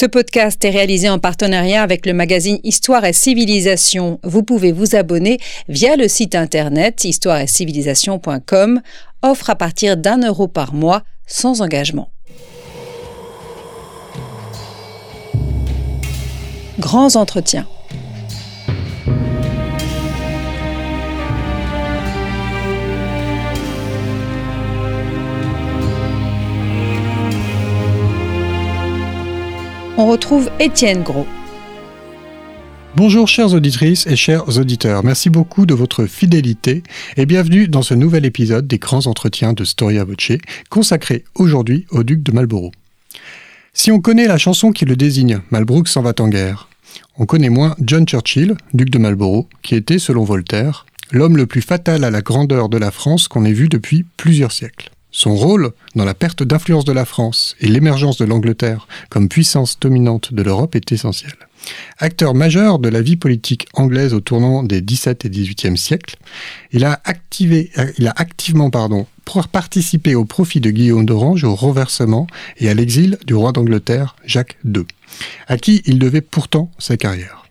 Ce podcast est réalisé en partenariat avec le magazine Histoire et Civilisation. Vous pouvez vous abonner via le site internet histoireetcivilisation.com, offre à partir d'un euro par mois sans engagement. Grands entretiens. On retrouve Étienne Gros. Bonjour chères auditrices et chers auditeurs, merci beaucoup de votre fidélité et bienvenue dans ce nouvel épisode des grands entretiens de Storia Voce consacré aujourd'hui au duc de Marlborough. Si on connaît la chanson qui le désigne, Malbrook s'en va en guerre, on connaît moins John Churchill, duc de Marlborough, qui était, selon Voltaire, l'homme le plus fatal à la grandeur de la France qu'on ait vu depuis plusieurs siècles. Son rôle dans la perte d'influence de la France et l'émergence de l'Angleterre comme puissance dominante de l'Europe est essentiel. Acteur majeur de la vie politique anglaise au tournant des XVIIe et XVIIIe siècles, il a, activé, il a activement pardon, participé au profit de Guillaume d'Orange au renversement et à l'exil du roi d'Angleterre Jacques II, à qui il devait pourtant sa carrière.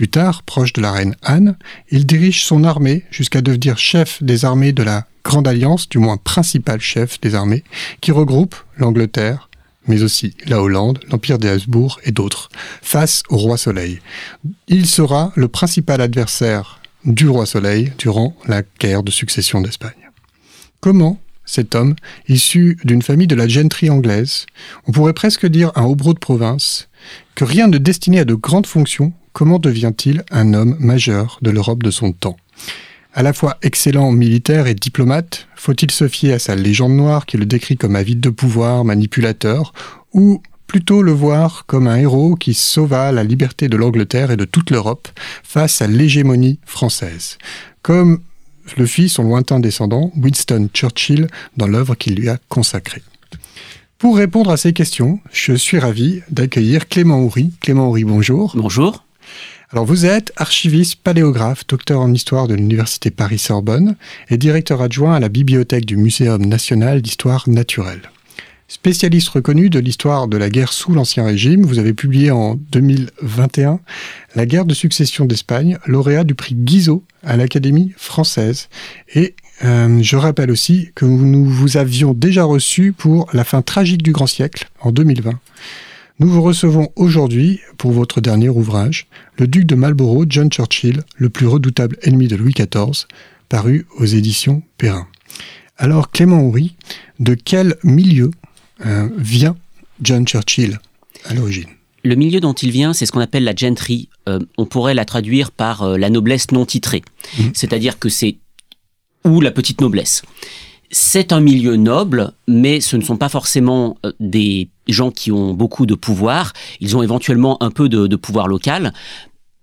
Plus tard, proche de la reine Anne, il dirige son armée jusqu'à devenir chef des armées de la Grande Alliance, du moins principal chef des armées, qui regroupe l'Angleterre, mais aussi la Hollande, l'Empire des Habsbourg et d'autres, face au roi Soleil. Il sera le principal adversaire du roi Soleil durant la guerre de succession d'Espagne. Comment cet homme, issu d'une famille de la gentry anglaise, on pourrait presque dire un hobereau de province, que rien ne destiné à de grandes fonctions, comment devient-il un homme majeur de l'Europe de son temps? À la fois excellent militaire et diplomate, faut-il se fier à sa légende noire qui le décrit comme avide de pouvoir, manipulateur, ou plutôt le voir comme un héros qui sauva la liberté de l'Angleterre et de toute l'Europe face à l'hégémonie française, comme le fit son lointain descendant, Winston Churchill, dans l'œuvre qu'il lui a consacrée. Pour répondre à ces questions, je suis ravi d'accueillir Clément Houry. Clément Houry, bonjour. Bonjour. Alors vous êtes archiviste paléographe, docteur en histoire de l'Université Paris-Sorbonne et directeur adjoint à la bibliothèque du Muséum national d'histoire naturelle. Spécialiste reconnu de l'histoire de la guerre sous l'Ancien Régime, vous avez publié en 2021 La guerre de succession d'Espagne, lauréat du prix Guizot à l'Académie française. Et euh, je rappelle aussi que nous vous avions déjà reçu pour La fin tragique du grand siècle en 2020. Nous vous recevons aujourd'hui pour votre dernier ouvrage, Le duc de Marlborough, John Churchill, le plus redoutable ennemi de Louis XIV, paru aux éditions Perrin. Alors Clément Houry, de quel milieu euh, vient John Churchill à l'origine? Le milieu dont il vient, c'est ce qu'on appelle la gentry. Euh, on pourrait la traduire par euh, la noblesse non titrée. Mmh. C'est-à-dire que c'est ou la petite noblesse c'est un milieu noble, mais ce ne sont pas forcément euh, des gens qui ont beaucoup de pouvoir. Ils ont éventuellement un peu de, pouvoir local.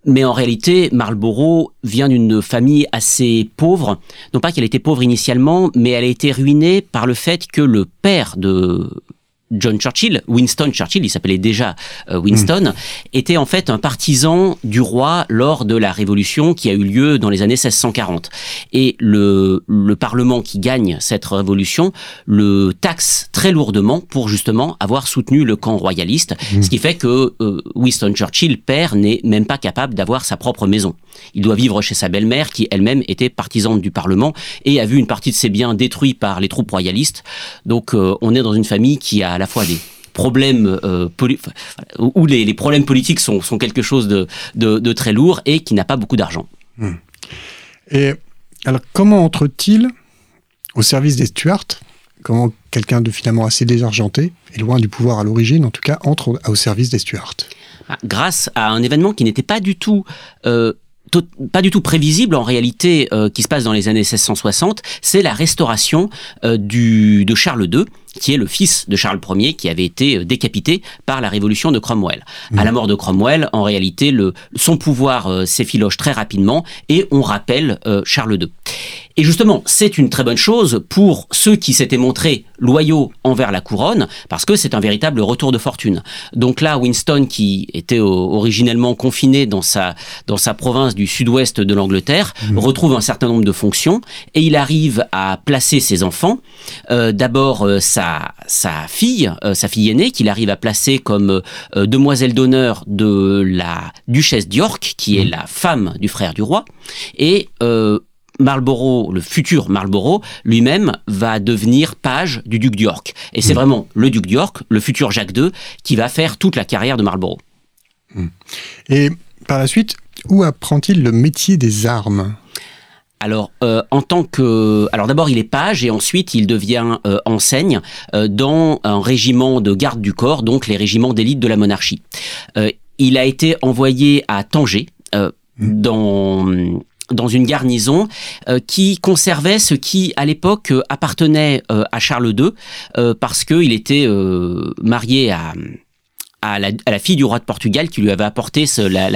Mais en réalité, Marlborough vient d'une famille assez pauvre. Non pas qu'elle était pauvre initialement, mais elle a été ruinée par le fait que le père de John Churchill, Winston Churchill, il s'appelait déjà euh, Winston, hmm. était en fait un partisan du roi lors de la révolution qui a eu lieu dans les années 1640. Et le, le Parlement qui gagne cette révolution le taxe très lourdement pour justement avoir soutenu le camp royaliste, hmm. ce qui fait que euh, Winston Churchill, père, n'est même pas capable d'avoir sa propre maison. Il doit vivre chez sa belle-mère qui elle-même était partisane du Parlement et a vu une partie de ses biens détruits par les troupes royalistes. Donc euh, on est dans une famille qui a à la fois des problèmes euh, où les, problèmes politiques sont, quelque chose de, très lourd et qui n'a pas beaucoup d'argent. Hmm. Et alors comment entre-t-il au service des Stuarts? Comment quelqu'un de finalement assez désargenté et loin du pouvoir à l'origine, en tout cas, entre au service des Stuarts? Ah, Grâce à un événement qui n'était pas du tout euh, pas du tout prévisible en réalité euh, qui se passe dans les années 1660, c'est la restauration euh, du, de Charles II, qui est le fils de Charles Ier, qui avait été euh, décapité par la révolution de Cromwell. À la mmh. mort de Cromwell, en réalité, le, son pouvoir s'effiloche très rapidement et on rappelle Charles II. Et justement, c'est une très bonne chose pour ceux qui s'étaient montrés loyaux envers la couronne, parce que c'est un véritable retour de fortune. Donc là, Winston, qui était originellement confiné dans sa, dans sa province du sud-ouest de l'Angleterre, mmh. retrouve un certain nombre de fonctions, et il arrive à placer ses enfants. Euh, d'abord, euh, sa, sa fille, sa fille aînée, qu'il arrive à placer comme demoiselle d'honneur de la duchesse d'York, qui est mmh. la femme du frère du roi, et Marlborough, le futur Marlborough, lui-même va devenir page du duc d'York. Et c'est mmh. vraiment le duc d'York, le futur Jacques II, qui va faire toute la carrière de Marlborough. Mmh. Et par la suite, où apprend-il le métier des armes? Alors, euh, en tant que, alors d'abord il est page et ensuite il devient euh, enseigne euh, dans un régiment de garde du corps, donc les régiments d'élite de la monarchie. il a été envoyé à Tanger mmh. dans dans une garnison qui conservait ce qui à l'époque appartenait à Charles II parce qu'il était marié à à la, fille du roi de Portugal qui lui avait apporté la,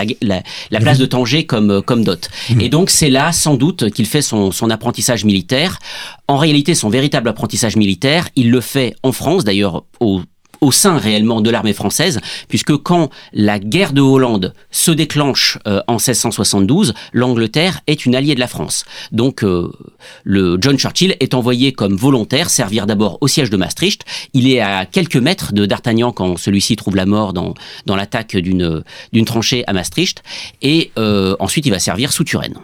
place de Tanger comme, comme dot. Mhm. Et donc c'est là sans doute qu'il fait son, son apprentissage militaire. En réalité, son véritable apprentissage militaire, il le fait en France, d'ailleurs au au sein réellement de l'armée française, puisque quand la guerre de Hollande se déclenche euh, en 1672, l'Angleterre est une alliée de la France. Donc euh, le John Churchill est envoyé comme volontaire servir d'abord au siège de Maastricht. Il est à quelques mètres de D'Artagnan quand celui-ci trouve la mort dans, dans l'attaque d'une tranchée à Maastricht, et euh, ensuite il va servir sous Turenne.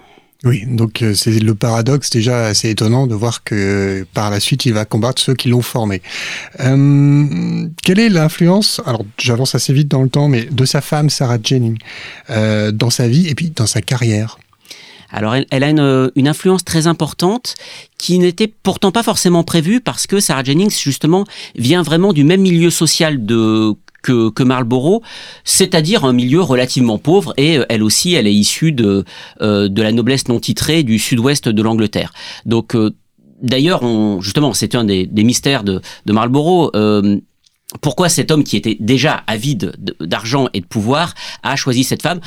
Oui, donc euh, c'est le paradoxe déjà assez étonnant de voir que par la suite il va combattre ceux qui l'ont formé. Euh, quelle est l'influence, alors j'avance assez vite dans le temps, mais de sa femme Sarah Jennings euh, dans sa vie et puis dans sa carrière? Alors elle, a une, une, influence très importante qui n'était pourtant pas forcément prévue parce que Sarah Jennings justement vient vraiment du même milieu social de que, Marlborough, c'est-à-dire un milieu relativement pauvre et euh, elle aussi, elle est issue de, euh, de la noblesse non titrée du sud-ouest de l'Angleterre. Donc euh, D'ailleurs, justement, c'est un des, mystères de, de Marlborough. pourquoi cet homme qui était déjà avide d'argent et de pouvoir a choisi cette femme?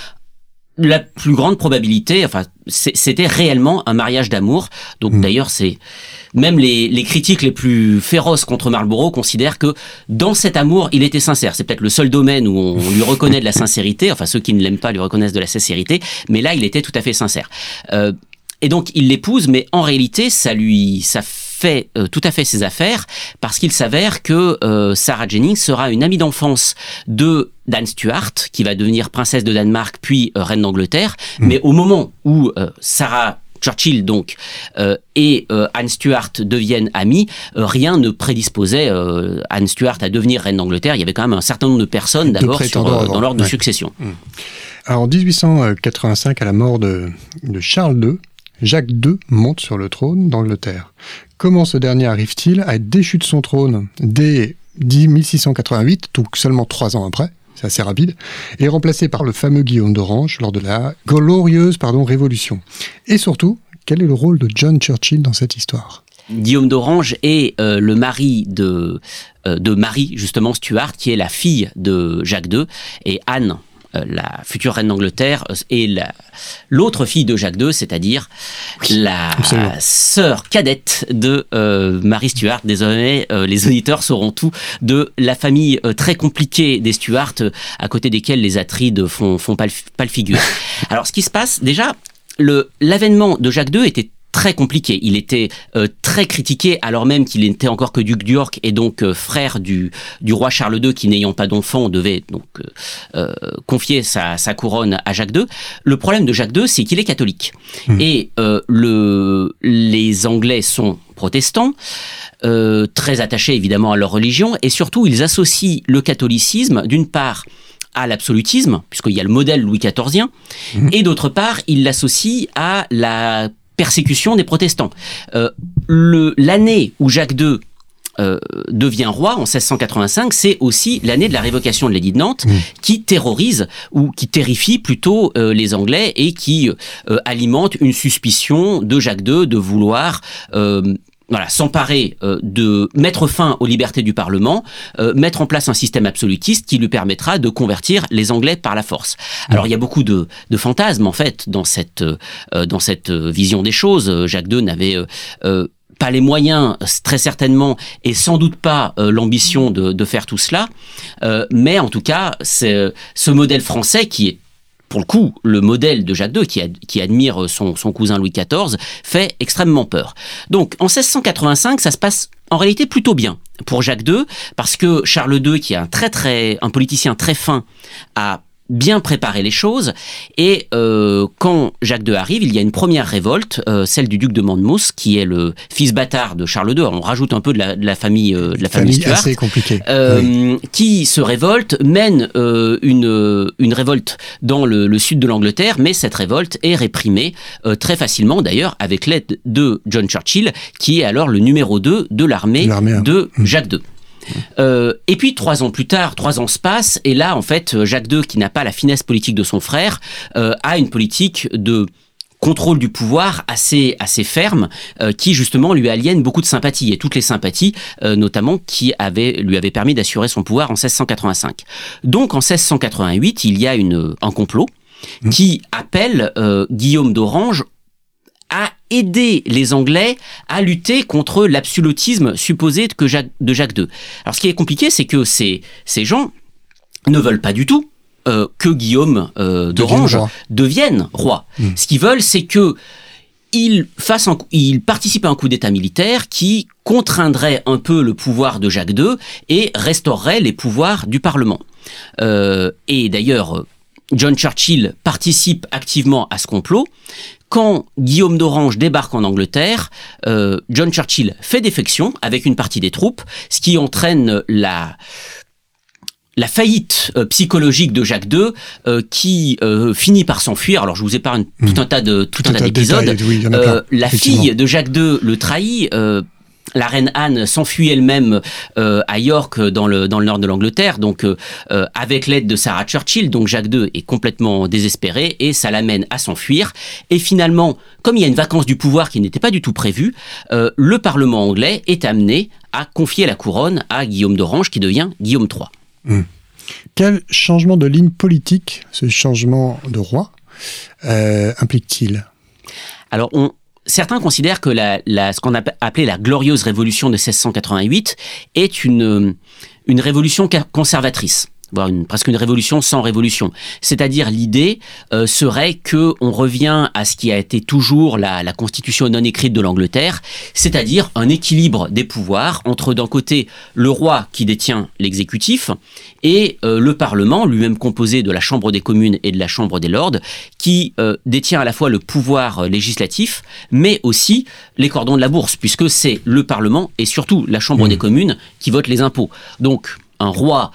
La plus grande probabilité, enfin, c'était réellement un mariage d'amour. Donc hmm. d'ailleurs, c'est même les, les, critiques les plus féroces contre Marlborough considèrent que dans cet amour, il était sincère. C'est peut-être le seul domaine où on lui reconnaît de la sincérité. Enfin, ceux qui ne l'aiment pas lui reconnaissent de la sincérité, mais là, il était tout à fait sincère. Euh, et donc, il l'épouse, mais en réalité, ça lui, ça fait euh, tout à fait ses affaires parce qu'il s'avère que euh, Sarah Jennings sera une amie d'enfance de d'Anne Stuart, qui va devenir princesse de Danemark puis euh, reine d'Angleterre. Mm. Mais au moment où Sarah Churchill donc et Anne Stuart deviennent amies, rien ne prédisposait Anne Stuart à devenir reine d'Angleterre. Il y avait quand même un certain nombre de personnes d'abord dans l'ordre de succession. Mm. Alors en 1885, à la mort de, de Charles II, Jacques II monte sur le trône d'Angleterre. Comment ce dernier arrive-t-il à être déchu de son trône dès 1688, donc seulement trois ans après c'est assez rapide, et remplacé par le fameux Guillaume d'Orange lors de la glorieuse pardon, Révolution. Et surtout, quel est le rôle de John Churchill dans cette histoire? Guillaume d'Orange est euh, le mari de, euh, de Marie, justement, Stuart, qui est la fille de Jacques II, et Anne, la future reine d'Angleterre euh, et l'autre fille de Jacques II, c'est-à-dire la sœur cadette de euh, Marie Stuart. Désormais, les auditeurs sauront tout de la famille très compliquée des Stuart, à côté desquels les Atrides font, font pas, le, figure. Alors, ce qui se passe, déjà, l'avènement de Jacques II était très compliqué. Il était euh, très critiqué alors même qu'il n'était encore que duc d'York et donc euh, frère du, du roi Charles II qui n'ayant pas d'enfant devait donc euh, confier sa, sa, couronne à Jacques II. Le problème de Jacques II, c'est qu'il est catholique mmh. et le, les Anglais sont protestants. très attachés évidemment à leur religion et surtout ils associent le catholicisme d'une part à l'absolutisme, puisqu'il y a le modèle Louis XIVien, mmh. et d'autre part, il l'associe à la persécution des protestants. Euh, L'année où Jacques II euh, devient roi en 1685, c'est aussi l'année de la révocation de l'édit de Nantes mmh. qui terrorise ou qui terrifie plutôt euh, les Anglais et qui euh, alimente une suspicion de Jacques II de vouloir s'emparer euh, de mettre fin aux libertés du Parlement, euh, mettre en place un système absolutiste qui lui permettra de convertir les Anglais par la force. Alors il y a beaucoup de, fantasmes en fait dans cette euh, cette vision des choses. Jacques II n'avait pas les moyens, très certainement, et sans doute pas l'ambition de, de, faire tout cela. mais en tout cas, c'est ce modèle français qui est pour le coup, le modèle de Jacques II, qui, admire son, cousin Louis XIV, fait extrêmement peur. Donc, en 1685, ça se passe en réalité plutôt bien pour Jacques II, parce que Charles II, qui est un très très un politicien très fin, a bien préparer les choses. Et euh, quand Jacques II arrive, il y a une première révolte, euh, celle du duc de Monmouth, qui est le fils bâtard de Charles II. On rajoute un peu de la, de la famille, euh, de la famille, Famille Stuart, assez compliquée. euh, Oui. qui se révolte, mène euh, une, une révolte dans le, le sud de l'Angleterre, mais cette révolte est réprimée euh, très facilement, d'ailleurs, avec l'aide de John Churchill, qui est alors le numéro 2 de l'armée L'armée, hein. de Jacques II. Euh, et puis trois ans plus tard, trois ans se passent, et là, en fait, Jacques II, qui n'a pas la finesse politique de son frère, euh, a une politique de contrôle du pouvoir assez assez ferme euh, qui justement lui aliène beaucoup de sympathie et toutes les sympathies euh, notamment qui avaient lui avaient permis d'assurer son pouvoir en 1685. Donc en 1688, il y a une un complot qui appelle euh, Guillaume d'Orange à aider les Anglais à lutter contre l'absolutisme supposé que Jacques- de Jacques II. Alors ce qui est compliqué, c'est que ces, ces gens ne veulent pas du tout euh, que Guillaume euh, d'Orange roi. devienne roi. Ce qu'ils veulent, c'est que il fasse un, coup- il participe à un coup d'État militaire qui contraindrait un peu le pouvoir de Jacques II et restaurerait les pouvoirs du Parlement. Euh, et d'ailleurs, John Churchill participe activement à ce complot. Quand Guillaume d'Orange débarque en Angleterre, euh, John Churchill fait défection avec une partie des troupes, ce qui entraîne la la faillite euh, psychologique de Jacques II euh, qui euh, finit par s'enfuir. Alors je vous épargne tout un tas de tout, un tas de d'épisodes. oui, Euh, la fille de Jacques II le trahit. La reine Anne s'enfuit elle-même euh, à York dans le dans le nord de l'Angleterre, donc euh, euh, avec l'aide de Sarah Churchill. Donc Jacques II est complètement désespéré et ça l'amène à s'enfuir. Et finalement, comme il y a une vacance du pouvoir qui n'était pas du tout prévue, euh, le Parlement anglais est amené à confier la couronne à Guillaume d'Orange, qui devient Guillaume III. Quel changement de ligne politique ce changement de roi euh, implique-t-il? Alors, on, certains considèrent que la, la- ce qu'on a appelé la glorieuse révolution de 1688 est une, une révolution conservatrice voire une, presque une révolution sans révolution. C'est-à-dire l'idée euh, serait que on revient à ce qui a été toujours la, la constitution non écrite de l'Angleterre, c'est-à-dire un équilibre des pouvoirs entre d'un côté le roi qui détient l'exécutif et euh, le Parlement, lui-même composé de la Chambre des communes et de la Chambre des lords, qui euh, détient à la fois le pouvoir euh, législatif, mais aussi les cordons de la bourse, puisque c'est le Parlement et surtout la Chambre des communes qui votent les impôts. Donc un roi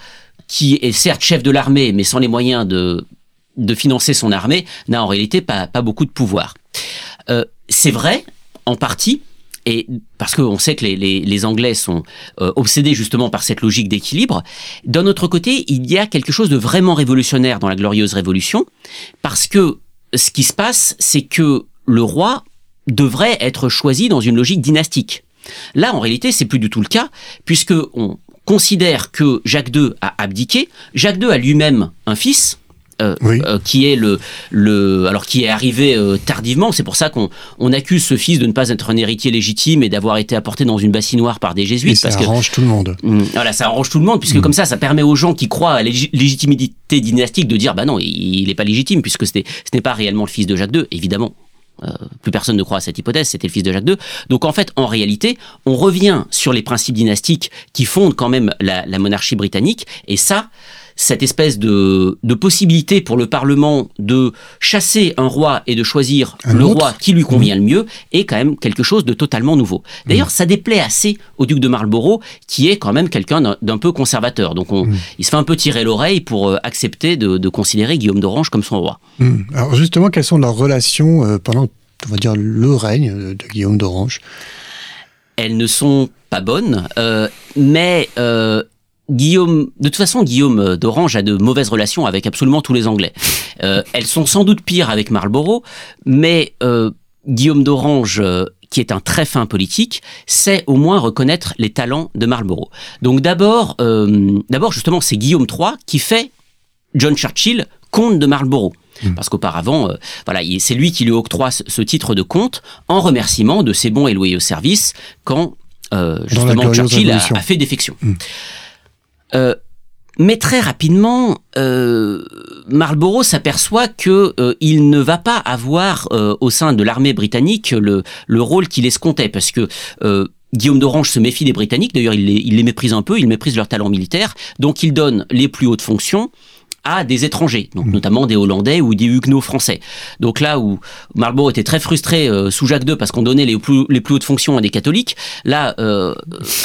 qui est certes chef de l'armée, mais sans les moyens de, de financer son armée, n'a en réalité pas, pas beaucoup de pouvoir. Euh, c'est vrai, en partie, et parce qu'on sait que les, les, les Anglais sont euh, obsédés justement par cette logique d'équilibre. D'un autre côté, il y a quelque chose de vraiment révolutionnaire dans la glorieuse révolution, parce que ce qui se passe, c'est que le roi devrait être choisi dans une logique dynastique. Là, en réalité, c'est plus du tout le cas, puisque on considère que Jacques II a abdiqué. Jacques II a lui-même un fils. Euh, Oui. euh, qui est le, le alors qui est arrivé euh, tardivement c'est pour ça qu'on on accuse ce fils de ne pas être un héritier légitime et d'avoir été apporté dans une bassinoire par des Et jésuites ça parce que arrange tout le monde. Hum, Voilà, ça arrange tout le monde, puisque comme ça, ça permet aux gens qui croient à la lég- légitimité dynastique de dire, bah non, il n'est pas légitime, puisque ce n'est pas réellement le fils de Jacques II, évidemment. Euh, plus personne ne croit à cette hypothèse, c'était le fils de Jacques II. Donc en fait, en réalité, on revient sur les principes dynastiques qui fondent quand même la, la monarchie britannique, et ça, cette espèce de, de possibilité pour le Parlement de chasser un roi et de choisir Un le autre. roi qui lui convient le mieux est quand même quelque chose de totalement nouveau. D'ailleurs, ça déplaît assez au duc de Marlborough, qui est quand même quelqu'un d'un- peu conservateur. Donc, on, il se fait un peu tirer l'oreille pour euh, accepter de, de considérer Guillaume d'Orange comme son roi. Alors justement, quelles sont leurs relations euh, pendant, on va dire, le règne de de Guillaume d'Orange? Elles ne sont pas bonnes, euh, mais euh, Guillaume, de toute façon, Guillaume d'Orange a de mauvaises relations avec absolument tous les Anglais. Euh, elles sont sans doute pires avec Marlborough, mais euh, Guillaume d'Orange, euh, qui est un très fin politique, sait au moins reconnaître les talents de Marlborough. Donc d'abord, euh, d'abord justement, c'est Guillaume III qui fait John Churchill comte de Marlborough. Parce qu'auparavant, euh, voilà, il- c'est lui qui lui octroie ce, titre de comte en remerciement de ses bons et loyaux services quand euh, justement Churchill a, fait défection. Euh, mais très rapidement, euh, Marlborough s'aperçoit que euh, il ne va pas avoir euh, au sein de l'armée britannique le, le rôle qu'il escomptait, parce que euh, Guillaume d'Orange se méfie des Britanniques, d'ailleurs il les, il les méprise un peu, il méprise leur talent militaire, donc il donne les plus hautes fonctions à des étrangers, donc mmh. notamment des Hollandais ou des Huguenots français. Donc là où Marlborough était très frustré euh, sous Jacques II parce qu'on donnait les plus, les plus hautes fonctions à des catholiques, là, euh,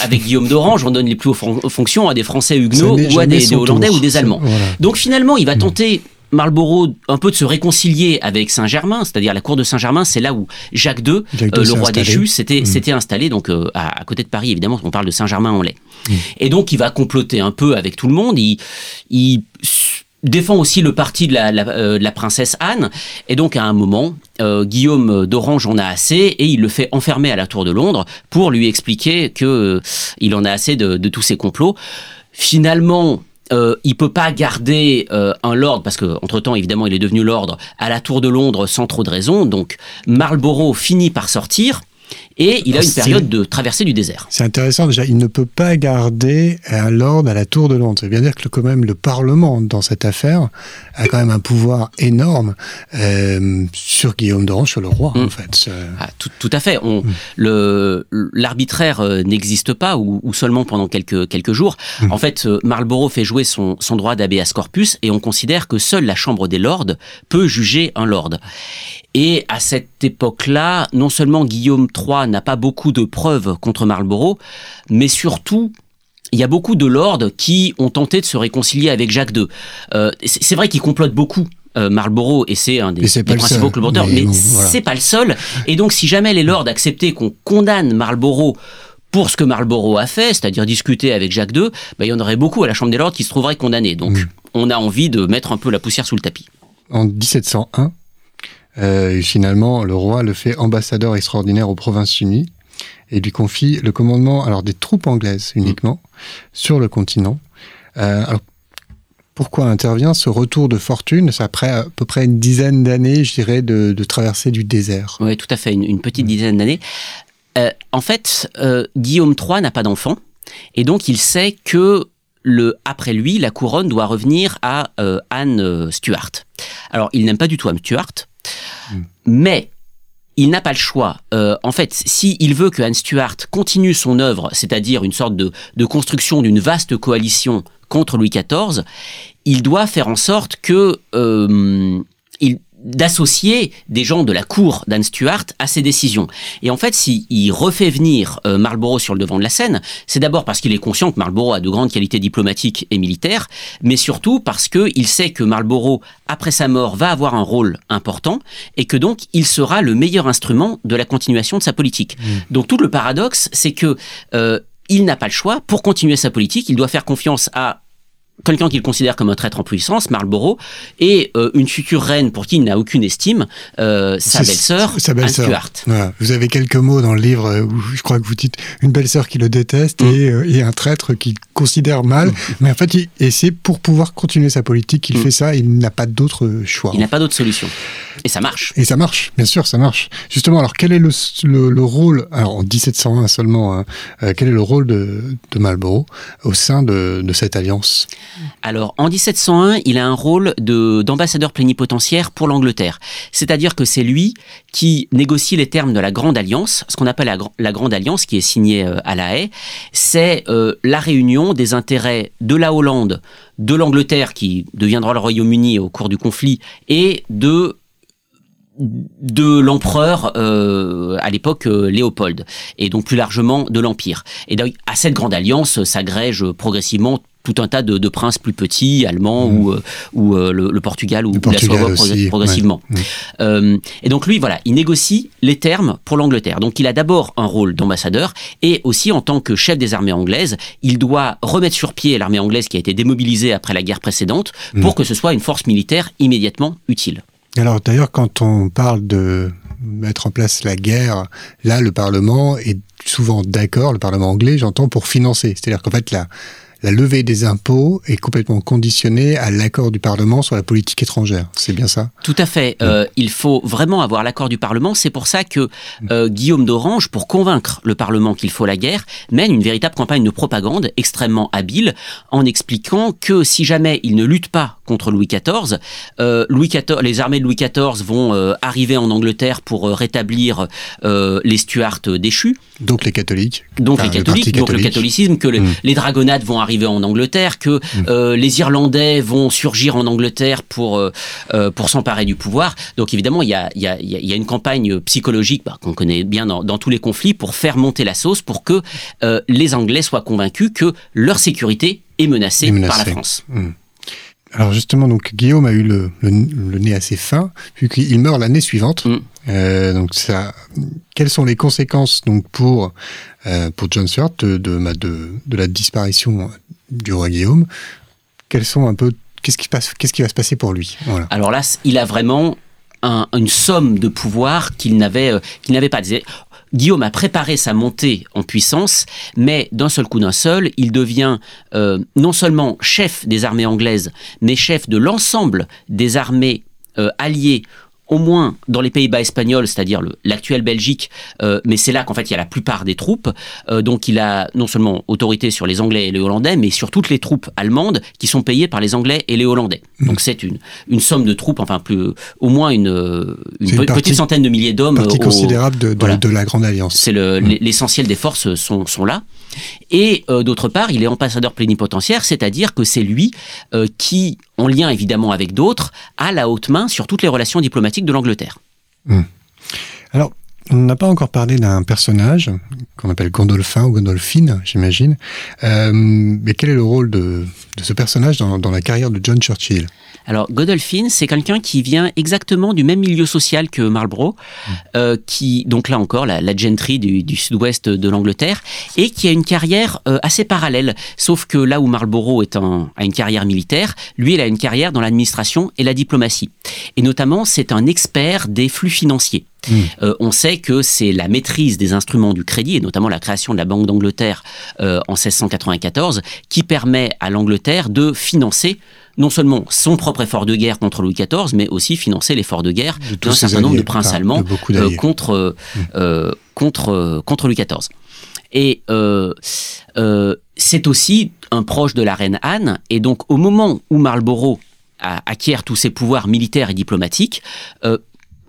avec Guillaume d'Orange, on donne les plus hautes fonctions à des Français Huguenots ou à des, Hollandais ou des Allemands. Donc finalement, il va mmh. tenter Marlborough un peu de se réconcilier avec Saint-Germain, c'est-à-dire la cour de Saint-Germain, c'est là où Jacques II, euh, le roi déchu, s'était mmh. installé, donc à, côté de Paris, évidemment, on parle de Saint-Germain-en-Laye. Et donc il va comploter un peu avec tout le monde, il, il défend aussi le parti de la, euh, de la, princesse Anne. Et donc, à un moment, euh, Guillaume d'Orange en a assez et il le fait enfermer à la Tour de Londres pour lui expliquer que euh, en a assez de, de tous ces complots. Finalement, euh, il peut pas garder un lord parce que entre temps évidemment il est devenu lord à la Tour de Londres sans trop de raison. Donc Marlborough finit par sortir et il a une période de traversée du désert. C'est intéressant déjà, il ne peut pas garder un lord à la tour de Londres. Ça veut bien dire que quand même le Parlement dans cette affaire a quand même un pouvoir énorme euh, sur Guillaume d'Orange, sur le roi en mm. fait. Ah, tout, à fait. On, mm. L'arbitraire euh, n'existe pas ou, seulement pendant quelques, quelques jours. Mm. En fait, euh, Marlborough fait jouer son, son droit d'habeas corpus et on considère que seule la Chambre des Lords peut juger un lord. Et à cette époque-là, non seulement Guillaume III n'a pas beaucoup de preuves contre Marlborough, mais surtout, il y a beaucoup de lords qui ont tenté de se réconcilier avec Jacques II. Euh, c'est vrai qu'il complote beaucoup. Euh, Marlborough et c'est un des, principaux comploteurs, mais, c'est pas le seul. Et donc, si jamais les lords acceptaient qu'on condamne Marlborough pour ce que Marlborough a fait, c'est-à-dire discuter avec Jacques II, bah, il y en aurait beaucoup à la Chambre des Lords qui se trouveraient condamnés. Donc, mm. on a envie de mettre un peu la poussière sous le tapis. En 1701, euh, finalement, le roi le fait ambassadeur extraordinaire aux Provinces Unies et lui confie le commandement alors des troupes anglaises uniquement sur le continent. Euh, alors, pourquoi intervient ce retour de fortune? C'est après à peu près une dizaine d'années, je dirais, de, de traversée du désert. Oui, tout à fait, une, petite dizaine d'années. Euh, en fait, euh, Guillaume III n'a pas d'enfant, et donc il sait que le, après lui, la couronne doit revenir à euh, Anne Stuart. Alors, il n'aime pas du tout Anne Stuart, mais il n'a pas le choix. Euh, en fait, s'il veut que Anne Stuart continue son œuvre, c'est-à-dire une sorte de, construction d'une vaste coalition contre Louis XIV, il doit faire en sorte que euh, d'associer des gens de la cour d'Anne Stuart à ses décisions. Et en fait, s'il refait venir euh, Marlborough sur le devant de la scène, c'est d'abord parce qu'il est conscient que Marlborough a de grandes qualités diplomatiques et militaires, mais surtout parce qu'il sait que Marlborough, après sa mort, va avoir un rôle important et que donc il sera le meilleur instrument de la continuation de sa politique. Mmh. Donc tout le paradoxe, c'est que euh, il n'a pas le choix. Pour continuer sa politique, il doit faire confiance à quelqu'un qu'il considère comme un traître en puissance, Marlborough, et euh, une future reine pour qui il n'a aucune estime, euh, sa belle-sœur, Anne Stuart. Vous avez quelques mots dans le livre où je crois que vous dites une belle-sœur qui le déteste mm. euh, et, un traître qu'il considère mal, mm. mais en fait, et c'est pour pouvoir continuer sa politique qu'il mm. fait ça, il n'a pas d'autre choix. Il n'a pas d'autre solution. Et ça marche. Et ça marche, bien sûr, ça marche. Justement, alors quel est le, le, rôle, alors en 1701 seulement, hein, quel est le rôle de, de Marlborough au sein de, de cette alliance? Alors, en 1701, il a un rôle d'ambassadeur plénipotentiaire pour l'Angleterre. C'est-à-dire que c'est lui qui négocie les termes de la Grande Alliance, ce qu'on appelle la, Grande Alliance, qui est signée euh, à La Haye. C'est euh, la réunion des intérêts de la Hollande, de l'Angleterre, qui deviendra le Royaume-Uni au cours du conflit, et de de l'empereur euh, à l'époque Léopold et donc plus largement de l'empire. Et donc à cette grande alliance s'agrège progressivement tout un tas de, princes plus petits, allemands mmh. ou, euh, ou euh, le, Portugal ou, la Savoie progressivement. Mmh. Euh, et donc lui, voilà, il négocie les termes pour l'Angleterre. Donc il a d'abord un rôle d'ambassadeur et aussi en tant que chef des armées anglaises, il doit remettre sur pied l'armée anglaise qui a été démobilisée après la guerre précédente pour mmh. que ce soit une force militaire immédiatement utile. Alors d'ailleurs, quand on parle de mettre en place la guerre, là, le Parlement est souvent d'accord, le Parlement anglais, j'entends, pour financer. C'est-à-dire qu'en fait, la, la levée des impôts est complètement conditionnée à l'accord du Parlement sur la politique étrangère. C'est bien ça? Tout à fait. Euh, il faut vraiment avoir l'accord du Parlement. C'est pour ça que euh, Guillaume d'Orange, pour convaincre le Parlement qu'il faut la guerre, mène une véritable campagne de propagande extrêmement habile en expliquant que si jamais il ne lutte pas contre Louis XIV, euh, Louis XIV les armées de Louis XIV vont arriver en Angleterre pour rétablir les Stuarts déchus. Donc les catholiques. Donc les catholiques, donc le catholicisme, que mm. les dragonnades vont arriver en Angleterre, que mm. euh, les Irlandais vont surgir en Angleterre pour, euh, euh, pour s'emparer du pouvoir. Donc évidemment, il y a, y, a, y a, une campagne psychologique bah, qu'on connaît bien dans, dans, tous les conflits pour faire monter la sauce, pour que les Anglais soient convaincus que leur sécurité est menacée, par la France. Mm. Alors justement, donc Guillaume a eu le, le, nez assez fin, puisqu'il meurt l'année suivante. Mm. Euh, donc ça, quelles sont les conséquences donc pour euh, pour John Stuart de de, de, de la disparition du roi Guillaume? Sont un peu qu'est-ce qui passe Qu'est-ce qui va se passer pour lui? Alors là, il a vraiment un, une somme de pouvoir qu'il n'avait euh, qu'il n'avait pas. Guillaume a préparé sa montée en puissance, mais d'un seul coup d'un seul, il devient non seulement chef des armées anglaises, mais chef de l'ensemble des armées alliées au moins dans les Pays-Bas espagnols, c'est-à-dire l'actuelle Belgique, euh, mais c'est là qu'en fait il y a la plupart des troupes. Euh, donc il a non seulement autorité sur les Anglais et les Hollandais, mais sur toutes les troupes allemandes qui sont payées par les Anglais et les Hollandais. Mmh. Donc c'est une, une somme de troupes, enfin plus, au moins une, une, petite centaine de milliers d'hommes. Partie considérable de, de, la Grande Alliance. C'est mmh. l'essentiel des forces sont, sont là. Et euh, d'autre part, il est ambassadeur plénipotentiaire, c'est-à-dire que c'est lui qui, en lien évidemment avec d'autres, a la haute main sur toutes les relations diplomatiques de l'Angleterre. Hmm. Alors, on n'a pas encore parlé d'un personnage qu'on appelle Gondolphin ou Gondolphine, j'imagine. Euh, mais quel est le rôle de, ce personnage dans, la carrière de John Churchill? Alors, Godolphin, c'est quelqu'un qui vient exactement du même milieu social que Marlborough, hmm. euh, qui, donc là encore, la, gentry du, sud-ouest de l'Angleterre, et qui a une carrière euh, assez parallèle. Sauf que là où Marlborough est a une carrière militaire, lui, il a une carrière dans l'administration et la diplomatie. Et notamment, c'est un expert des flux financiers. Hmm. Euh, on sait que c'est la maîtrise des instruments du crédit, et notamment la création de la Banque d'Angleterre en 1694, qui permet à l'Angleterre de financer non seulement son propre effort de guerre contre Louis XIV, mais aussi financer l'effort de guerre d'un certain nombre de princes allemands euh, contre, euh, mmh. euh, contre, contre Louis XIV. Et c'est aussi un proche de la reine Anne, et donc au moment où Marlborough acquiert tous ses pouvoirs militaires et diplomatiques,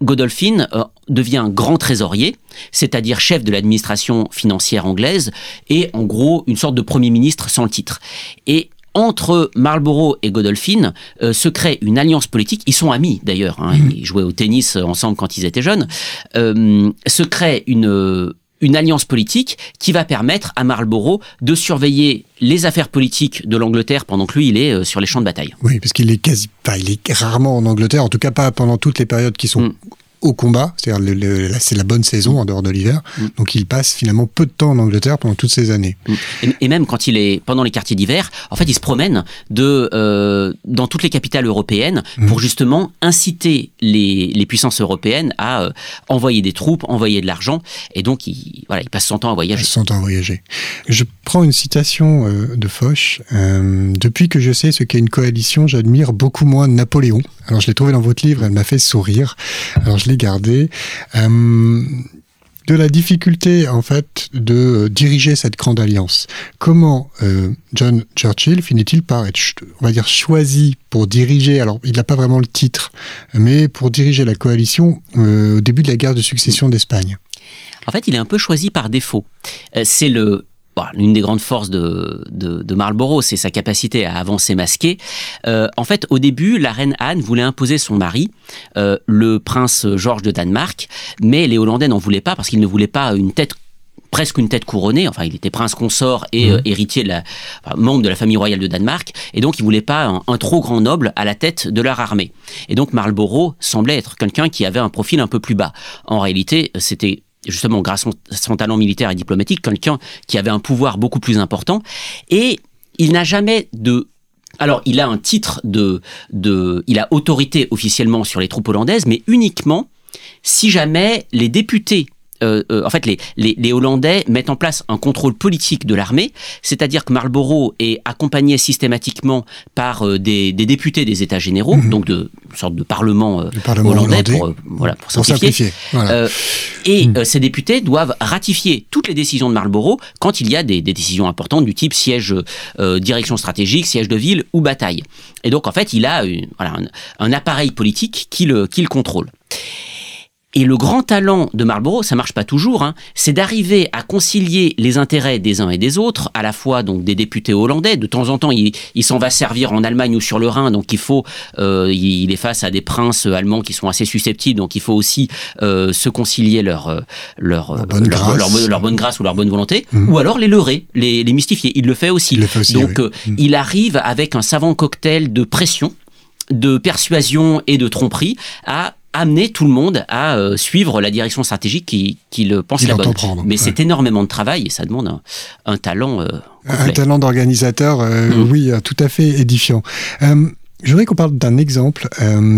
Godolphin devient grand trésorier, c'est-à-dire chef de l'administration financière anglaise, et en gros une sorte de premier ministre sans le titre. Et entre Marlborough et Godolphin euh, se crée une alliance politique. Ils sont amis d'ailleurs, hein, mhm. ils jouaient au tennis ensemble quand ils étaient jeunes. Euh, se crée une une alliance politique qui va permettre à Marlborough de surveiller les affaires politiques de l'Angleterre pendant que lui il est euh, sur les champs de bataille. Oui, parce qu'il est quasi, il est rarement en Angleterre, en tout cas pas pendant toutes les périodes qui sont mm au combat, c'est-à-dire c'est la bonne saison en dehors de l'hiver. Mm. Donc il passe finalement peu de temps en Angleterre pendant toutes ces années. Mm. Et, même quand il est pendant les quartiers d'hiver, en fait il se promène de euh, dans toutes les capitales européennes mm. pour justement inciter les, les puissances européennes à euh, envoyer des troupes, envoyer de l'argent. Et donc il, voilà, il passe son temps à voyager. Son temps à voyager. Je prends une citation euh, de Foch. Depuis que je sais ce qu'est une coalition, j'admire beaucoup moins Napoléon. Alors je l'ai trouvé dans votre livre, elle m'a fait sourire. Alors je Euh, de la difficulté en fait de diriger cette grande alliance. Comment euh, John Churchill finit-il par être, on va dire, choisi pour diriger, alors il n'a pas vraiment le titre, mais pour diriger la coalition euh, au début de la guerre de succession d'Espagne? En fait, il est un peu choisi par défaut. c'est le l'une des grandes forces de, de, Marlborough, c'est sa capacité à avancer masqué. Euh, en fait, au début, la reine Anne voulait imposer son mari, euh, le prince Georges de Danemark, mais les Hollandais n'en voulaient pas parce qu'ils ne voulaient pas une tête presque une tête couronnée. Enfin, il était prince consort et mmh. euh, héritier de la, membre de la famille royale de Danemark. Et donc, il voulait pas un, un, trop grand noble à la tête de leur armée. Et donc, Marlborough semblait être quelqu'un qui avait un profil un peu plus bas. En réalité, c'était justement grâce à son talent militaire et diplomatique, quelqu'un qui avait un pouvoir beaucoup plus important. Et il n'a jamais de alors, il a un titre de, de, il a autorité officiellement sur les troupes hollandaises, mais uniquement si jamais les députés euh, euh, en fait, les, les, Hollandais mettent en place un contrôle politique de l'armée, c'est-à-dire que Marlborough est accompagné systématiquement par euh, des, députés des États généraux, mhm. donc de une sorte de parlement, hollandais, pour, voilà, pour simplifier. et mhm. ces députés doivent ratifier toutes les décisions de Marlborough quand il y a des, décisions importantes du type siège, direction stratégique, siège de ville ou bataille. Et donc, en fait, il a voilà, un, appareil politique qui le, qui le contrôle. Et le grand talent de Marlborough, ça marche pas toujours, hein, c'est d'arriver à concilier les intérêts des uns et des autres, à la fois donc des députés hollandais. De temps en temps, il, s'en va servir en Allemagne ou sur le Rhin, donc il faut, euh, il, est face à des princes allemands qui sont assez susceptibles, donc il faut aussi euh, se concilier leur euh, leur leur bonne, grâce. ou leur bonne volonté, mhm. ou alors les leurrer, les, mystifier. Il le fait aussi. donc mhm. il arrive avec un savant cocktail de pression de persuasion et de tromperie à amener tout le monde à euh, suivre la direction stratégique qui, qui le pense la bonne. Mais c'est énormément de travail et ça demande un, talent. Euh, un talent d'organisateur, euh, mm. oui, tout à fait édifiant. Je voudrais qu'on parle d'un exemple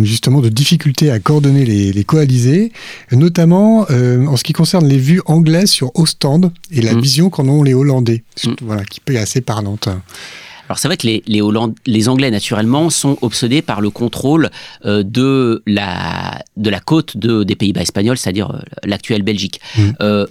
justement de difficulté à coordonner les, les coalisés, notamment en ce qui concerne les vues anglaises sur Ostende et la mm. vision qu'en ont les Hollandais, mm. voilà, qui peut être assez parlante. Alors c'est vrai que les, les, Anglais, naturellement, sont obsédés par le contrôle euh, de, la, de la côte de, des Pays-Bas espagnols, c'est-à-dire euh, l'actuelle Belgique. Mmh. Euh,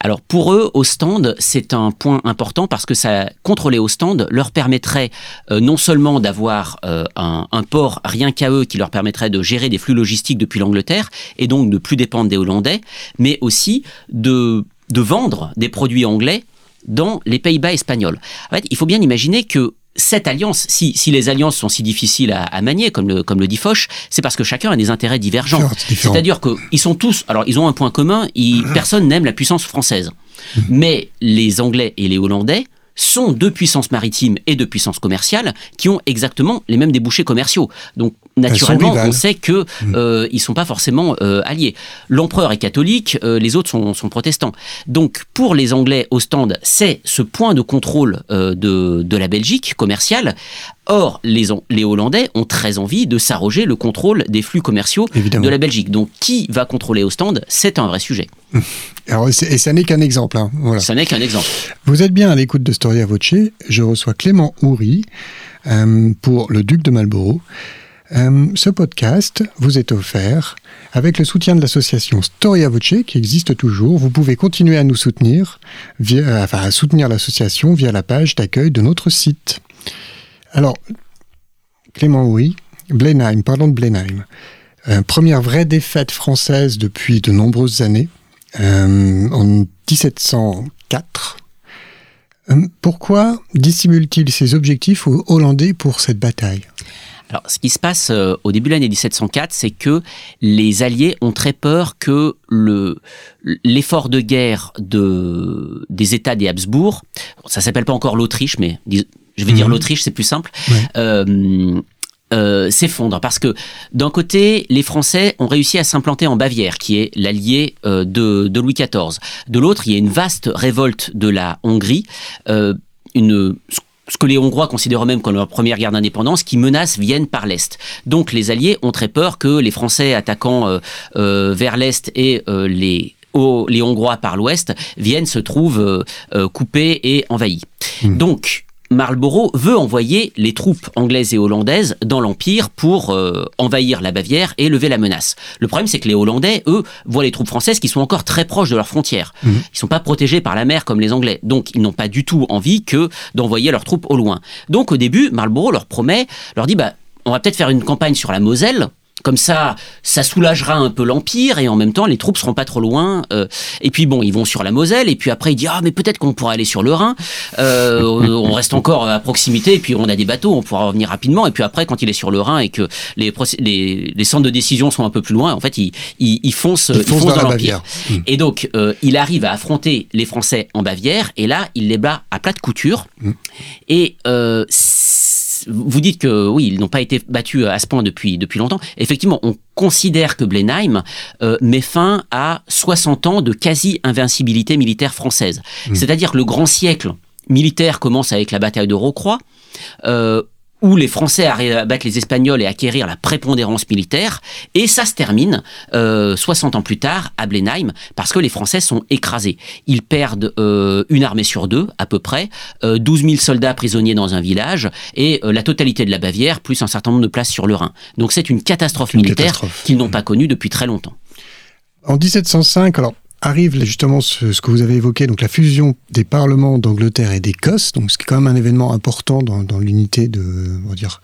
alors pour eux, Ostende, c'est un point important parce que ça contrôler Ostende leur permettrait non seulement d'avoir un, un, port rien qu'à eux qui leur permettrait de gérer des flux logistiques depuis l'Angleterre et donc de plus dépendre des Hollandais, mais aussi de de vendre des produits anglais dans les Pays-Bas espagnols. En fait, il faut bien imaginer que cette alliance, si, si, les alliances sont si difficiles à, manier, comme le, comme le dit Foch, c'est parce que chacun a des intérêts divergents. C'est-à-dire qu'ils sont tous, alors ils ont un point commun, personne n'aime la puissance française. Mmh. Mais les Anglais et les Hollandais sont deux puissances maritimes et deux puissances commerciales qui ont exactement les mêmes débouchés commerciaux. Donc naturellement, on sait que mm. euh, ils sont pas forcément euh, alliés. L'empereur est catholique, euh, les autres sont, sont, protestants. Donc pour les Anglais au stand, c'est ce point de contrôle de, de la Belgique commerciale Or, les, les, Hollandais ont très envie de s'arroger le contrôle des flux commerciaux de la Belgique. Donc, qui va contrôler au stand C'est un vrai sujet. Alors, et ça n'est qu'un exemple. Hein. Voilà. Ça n'est qu'un exemple. Vous êtes bien à l'écoute de Storia Voce. Je reçois Clément Houry euh, pour le Duc de Marlborough. Euh, ce podcast vous est offert avec le soutien de l'association Storia Voce qui existe toujours. Vous pouvez continuer à nous soutenir, via, enfin à soutenir l'association via la page d'accueil de notre site. Alors, Clément oui, Blenheim, parlons de Blenheim. Euh, première vraie défaite française depuis de nombreuses années, euh, en 1704. Euh, pourquoi dissimule-t-il ses objectifs aux Hollandais pour cette bataille? Alors, ce qui se passe au début de l'année 1704, c'est que les Alliés ont très peur que le l'effort de guerre de des États des Habsbourg, ça s'appelle pas encore l'Autriche, mais je vais dire mhm. l'Autriche, c'est plus simple. Euh, euh, s'effondre parce que d'un côté, les Français ont réussi à s'implanter en Bavière, qui est l'allié euh, de, Louis XIV. De l'autre, il y a une vaste révolte de la Hongrie, une ce que les Hongrois considèrent eux-mêmes comme leur première guerre d'indépendance, qui menace Vienne par l'Est. Donc les Alliés ont très peur que les Français attaquant vers l'Est et les les Hongrois par l'ouest viennent se trouvent coupés et envahis. Hmm. Donc Marlborough veut envoyer les troupes anglaises et hollandaises dans l'Empire pour euh, envahir la Bavière et lever la menace. Le problème, c'est que les Hollandais, eux, voient les troupes françaises qui sont encore très proches de leurs frontières. Mmh. Ils ne sont pas protégés par la mer comme les Anglais. Donc, ils n'ont pas du tout envie que d'envoyer leurs troupes au loin. Donc, au début, Marlborough leur promet, leur dit, bah, on va peut-être faire une campagne sur la Moselle comme ça, ça soulagera un peu l'Empire et en même temps, les troupes seront pas trop loin. Euh, et puis bon, ils vont sur la Moselle et puis après, il dit ah mais peut-être qu'on pourra aller sur le Rhin. Euh, on reste encore à proximité et puis on a des bateaux, on pourra revenir rapidement. Et puis après, quand il est sur le Rhin et que les, les, centres de décision sont un peu plus loin, en fait, il, il, fonce, dans, l'Empire. Et donc, euh, il arrive à affronter les Français en Bavière et là, il les bat à plat de couture. Hmm. Et vous dites que oui, ils n'ont pas été battus à ce point depuis, depuis longtemps. Effectivement, on considère que Blenheim euh, met fin à 60 ans de quasi-invincibilité militaire française. Mmh. C'est-à-dire que le grand siècle militaire commence avec la bataille de Rocroi. Euh, où les Français arrivent à battre les Espagnols et acquérir la prépondérance militaire. Et ça se termine euh, 60 ans plus tard à Blenheim parce que les Français sont écrasés. Ils perdent euh, une armée sur deux à peu près, euh, 12 000 soldats prisonniers dans un village et euh, la totalité de la Bavière plus un certain nombre de places sur le Rhin. Donc c'est une catastrophe Une militaire qu'ils n'ont pas connue depuis très longtemps. En 1705, alors arrive justement ce, ce que vous avez évoqué, donc la fusion des parlements d'Angleterre et d'Écosse, donc ce qui est quand même un événement important dans, dans l'unité de, on va dire,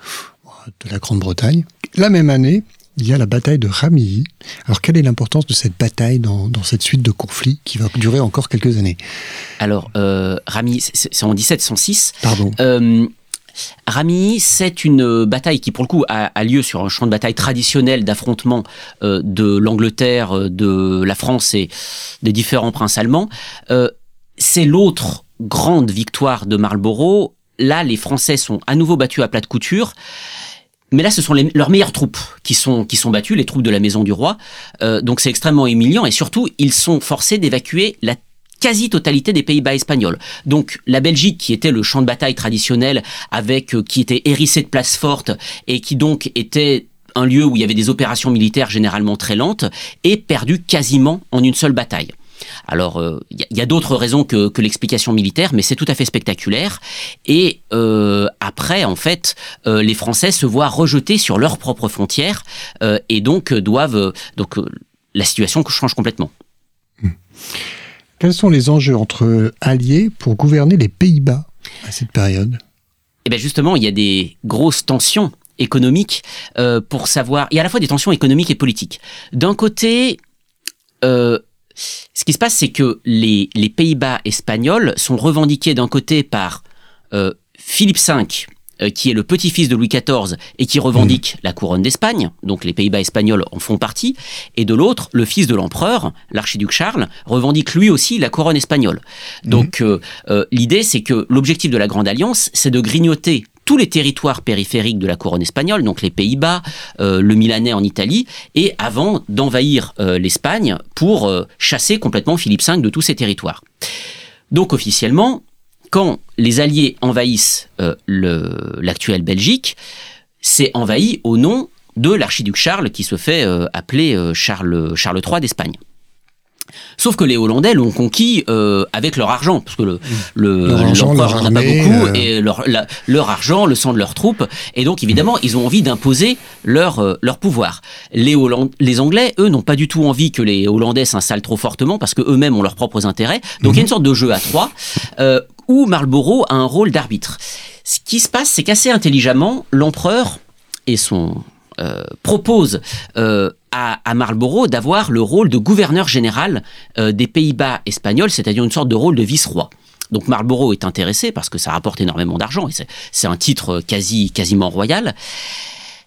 de la Grande-Bretagne. La même année, il y a la bataille de Ramillies. Alors quelle est l'importance de cette bataille dans, dans cette suite de conflits qui va durer encore quelques années? Alors, euh, Rami, c'est c'est en 1706. Pardon. Euh, Rami, c'est une bataille qui, pour le coup, a, lieu sur un champ de bataille traditionnel d'affrontement euh, de l'Angleterre, euh, de la France et des différents princes allemands. Euh, c'est l'autre grande victoire de Marlborough. Là, les Français sont à nouveau battus à plat de couture. Mais là, ce sont leurs meilleures troupes qui sont, qui sont battues, les troupes de la Maison du Roi. Euh, donc c'est extrêmement humiliant et surtout, ils sont forcés d'évacuer la quasi-totalité des Pays-Bas espagnols. Donc la Belgique, qui était le champ de bataille traditionnel, avec euh, qui était hérissé de places fortes et qui donc était un lieu où il y avait des opérations militaires généralement très lentes, est perdue quasiment en une seule bataille. Alors, euh, il y a- il y a, d'autres raisons que, que l'explication militaire, mais c'est tout à fait spectaculaire. Et euh, après, en fait, euh, les Français se voient rejetés sur leurs propres frontières euh, et donc euh, doivent euh, donc euh, la situation change complètement. Quels sont les enjeux entre alliés pour gouverner les Pays-Bas à cette période? Et bien justement, il y a des grosses tensions économiques euh, pour savoir. Il y a à la fois des tensions économiques et politiques. D'un côté, euh, ce qui se passe, c'est que les, Pays-Bas espagnols sont revendiqués d'un côté par euh, Philippe V, qui est le petit-fils de Louis XIV et qui revendique la couronne d'Espagne, donc les Pays-Bas espagnols en font partie, et de l'autre, le fils de l'empereur, l'archiduc Charles, revendique lui aussi la couronne espagnole. Donc euh, euh, l'idée, c'est que l'objectif de la Grande Alliance, c'est de grignoter tous les territoires périphériques de la couronne espagnole, donc les Pays-Bas, euh, le Milanais en Italie, et avant d'envahir euh, l'Espagne pour euh, chasser complètement Philippe V de tous ces territoires. Donc officiellement, quand les Alliés envahissent euh, le- l'actuelle Belgique, c'est envahi au nom de l'archiduc Charles qui se fait euh, appeler euh, Charles, Charles III d'Espagne. Sauf que les Hollandais l'ont conquis euh, avec leur argent, parce que le, le- Leur argent, leur pas beaucoup, euh. et leur, la- leur argent, le sang de leurs troupes, et donc évidemment ils ont envie d'imposer leur, euh, leur pouvoir. Les, Holland- les Anglais, eux, n'ont pas du tout envie que les Hollandais s'installent trop fortement, parce que eux-mêmes ont leurs propres intérêts. Donc il y a une sorte de jeu à trois, où Marlborough a un rôle d'arbitre. Ce qui se passe, c'est qu'assez intelligemment, l'empereur et son euh, propose euh, à, à Marlborough d'avoir le rôle de gouverneur général euh, des Pays-Bas espagnols, c'est-à-dire une sorte de rôle de vice-roi. Donc Marlborough est intéressé parce que ça rapporte énormément d'argent et c'est- un titre quasi quasiment royal.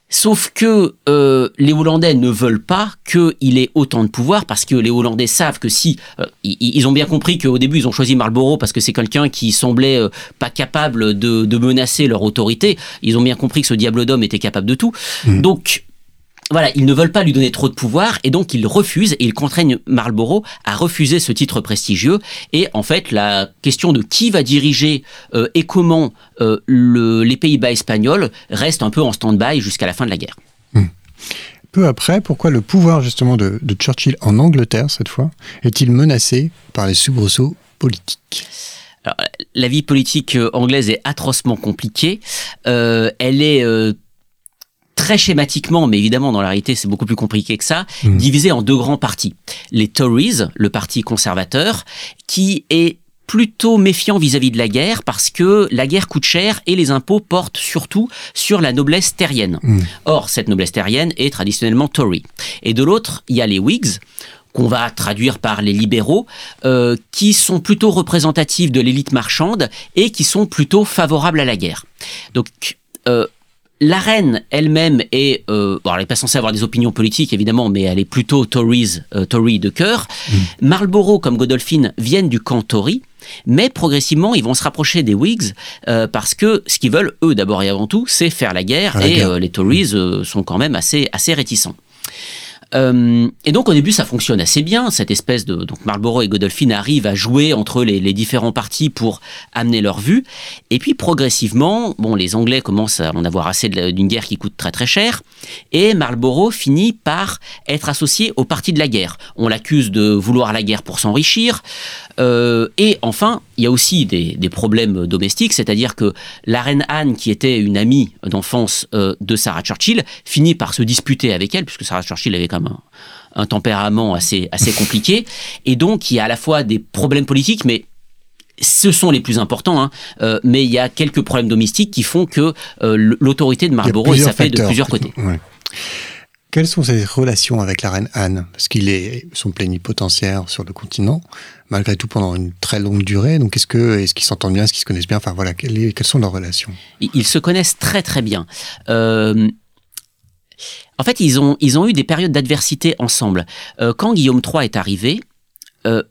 Sauf que euh, les Hollandais ne veulent pas qu'il ait autant de pouvoir parce que les Hollandais savent que si euh, ils, ils ont bien compris qu'au début ils ont choisi Marlborough parce que c'est quelqu'un qui semblait euh, pas capable de, de menacer leur autorité. Ils ont bien compris que ce diable d'homme était capable de tout. Donc voilà, ils ne veulent pas lui donner trop de pouvoir et donc ils refusent et ils contraignent Marlborough à refuser ce titre prestigieux. Et en fait, la question de qui va diriger euh, et comment euh, le- les Pays-Bas espagnols reste un peu en stand-by jusqu'à la fin de la guerre. Peu après, pourquoi le pouvoir justement de, de Churchill en Angleterre, cette fois, est-il menacé par les soubresauts politiques? Alors, la vie politique euh, anglaise est atrocement compliquée. Euh, elle est très schématiquement, mais évidemment dans la réalité c'est beaucoup plus compliqué que ça, Mhm. divisée en deux grands partis. Les Tories, le parti conservateur, qui est plutôt méfiant vis-à-vis de la guerre parce que la guerre coûte cher et les impôts portent surtout sur la noblesse terrienne. Mhm. Or, cette noblesse terrienne est traditionnellement Tory. Et de l'autre, il y a les Whigs, qu'on va traduire par les libéraux, euh, qui sont plutôt représentatifs de l'élite marchande et qui sont plutôt favorables à la guerre. Donc, euh, la reine elle-même est, euh, bon, elle n'est pas censée avoir des opinions politiques évidemment, mais elle est plutôt Tories, euh, Tory de cœur. Marlborough comme Godolphin viennent du camp Tory, mais progressivement ils vont se rapprocher des Whigs euh, parce que ce qu'ils veulent eux d'abord et avant tout, c'est faire la guerre la et guerre. euh, les Tories euh, sont quand même assez assez réticents. Euh, et donc au début ça fonctionne assez bien, cette espèce de donc Marlborough et Godolphin arrivent à jouer entre les, les différents partis pour amener leur vue. Et puis progressivement, bon les Anglais commencent à en avoir assez d'une guerre qui coûte très très cher, et Marlborough finit par être associé au parti de la guerre. On l'accuse de vouloir la guerre pour s'enrichir. Euh, et enfin, il y a aussi des, des problèmes domestiques, c'est-à-dire que la reine Anne, qui était une amie d'enfance euh, de Sarah Churchill, finit par se disputer avec elle, puisque Sarah Churchill avait quand même un, un tempérament assez, assez compliqué. Et donc, il y a à la fois des problèmes politiques, mais ce sont les plus importants, hein, euh, mais il y a quelques problèmes domestiques qui font que l'autorité de Marlborough est sapée de plusieurs côtés. Ouais. Quelles sont ses relations avec la reine Anne? Parce qu'il est son plénipotentiaire sur le continent, malgré tout pendant une très longue durée. Donc est-ce que est-ce qu'ils s'entendent bien, est-ce qu'ils se connaissent bien? Enfin voilà, quelles, quelles, sont leurs relations? Ils se connaissent très très bien. Euh, en fait, ils ont ils ont eu des périodes d'adversité ensemble. Euh, quand Guillaume III est arrivé. Euh,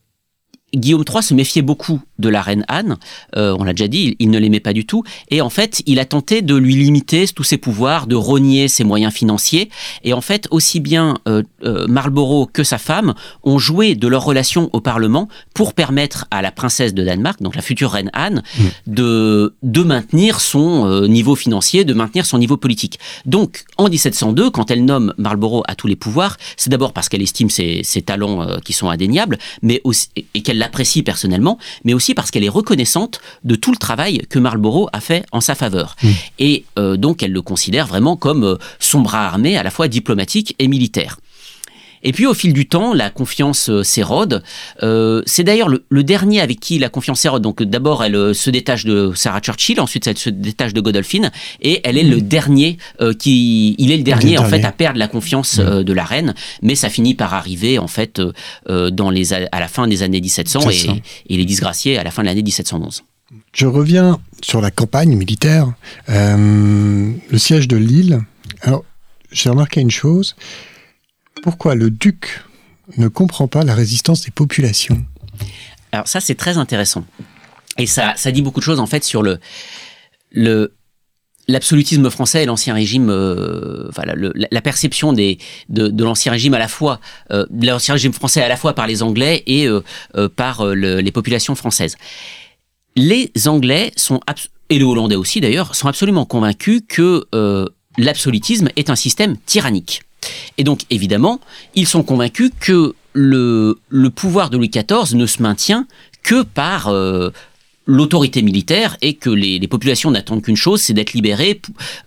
Guillaume III se méfiait beaucoup de la reine Anne, euh, on l'a déjà dit, il, il ne l'aimait pas du tout, et en fait, il a tenté de lui limiter tous ses pouvoirs, de rogner ses moyens financiers, et en fait, aussi bien euh, euh, Marlborough que sa femme ont joué de leur relation au Parlement pour permettre à la princesse de Danemark, donc la future reine Anne, mmh. de, de maintenir son niveau financier, de maintenir son niveau politique. Donc, en 1702, quand elle nomme Marlborough à tous les pouvoirs, c'est d'abord parce qu'elle estime ses, ses talents qui sont indéniables, mais aussi, et qu'elle l'apprécie personnellement, mais aussi parce qu'elle est reconnaissante de tout le travail que Marlborough a fait en sa faveur. Mmh. Et euh, donc elle le considère vraiment comme euh, son bras armé à la fois diplomatique et militaire. Et puis au fil du temps, la confiance euh, s'érode. Euh, c'est d'ailleurs le, le, dernier avec qui la confiance s'érode. Donc d'abord, elle euh, se détache de Sarah Churchill, ensuite elle se détache de Godolphin, et elle est mmh. le dernier euh, qui, il est le dernier le en dernier. fait à perdre la confiance mmh. de la reine. Mais ça finit par arriver en fait dans les à la fin des années 1700 et, et, il est disgracié à la fin de l'année 1711. Je reviens sur la campagne militaire, le siège de Lille. Alors, j'ai remarqué une chose, pourquoi le duc ne comprend pas la résistance des populations Alors ça, c'est très intéressant. Et ça, ça dit beaucoup de choses en fait sur le, le, l'absolutisme français et l'ancien régime, euh, voilà, le, la perception des, de, de l'ancien régime à la fois, euh, l'ancien régime français à la fois par les Anglais et euh, euh par le, les populations françaises. Les Anglais sont et les Hollandais aussi d'ailleurs sont absolument convaincus que euh, l'absolutisme est un système tyrannique. Et donc, évidemment, ils sont convaincus que le, pouvoir de Louis XIV ne se maintient que par euh, l'autorité militaire et que les, les populations n'attendent qu'une chose, c'est d'être libérées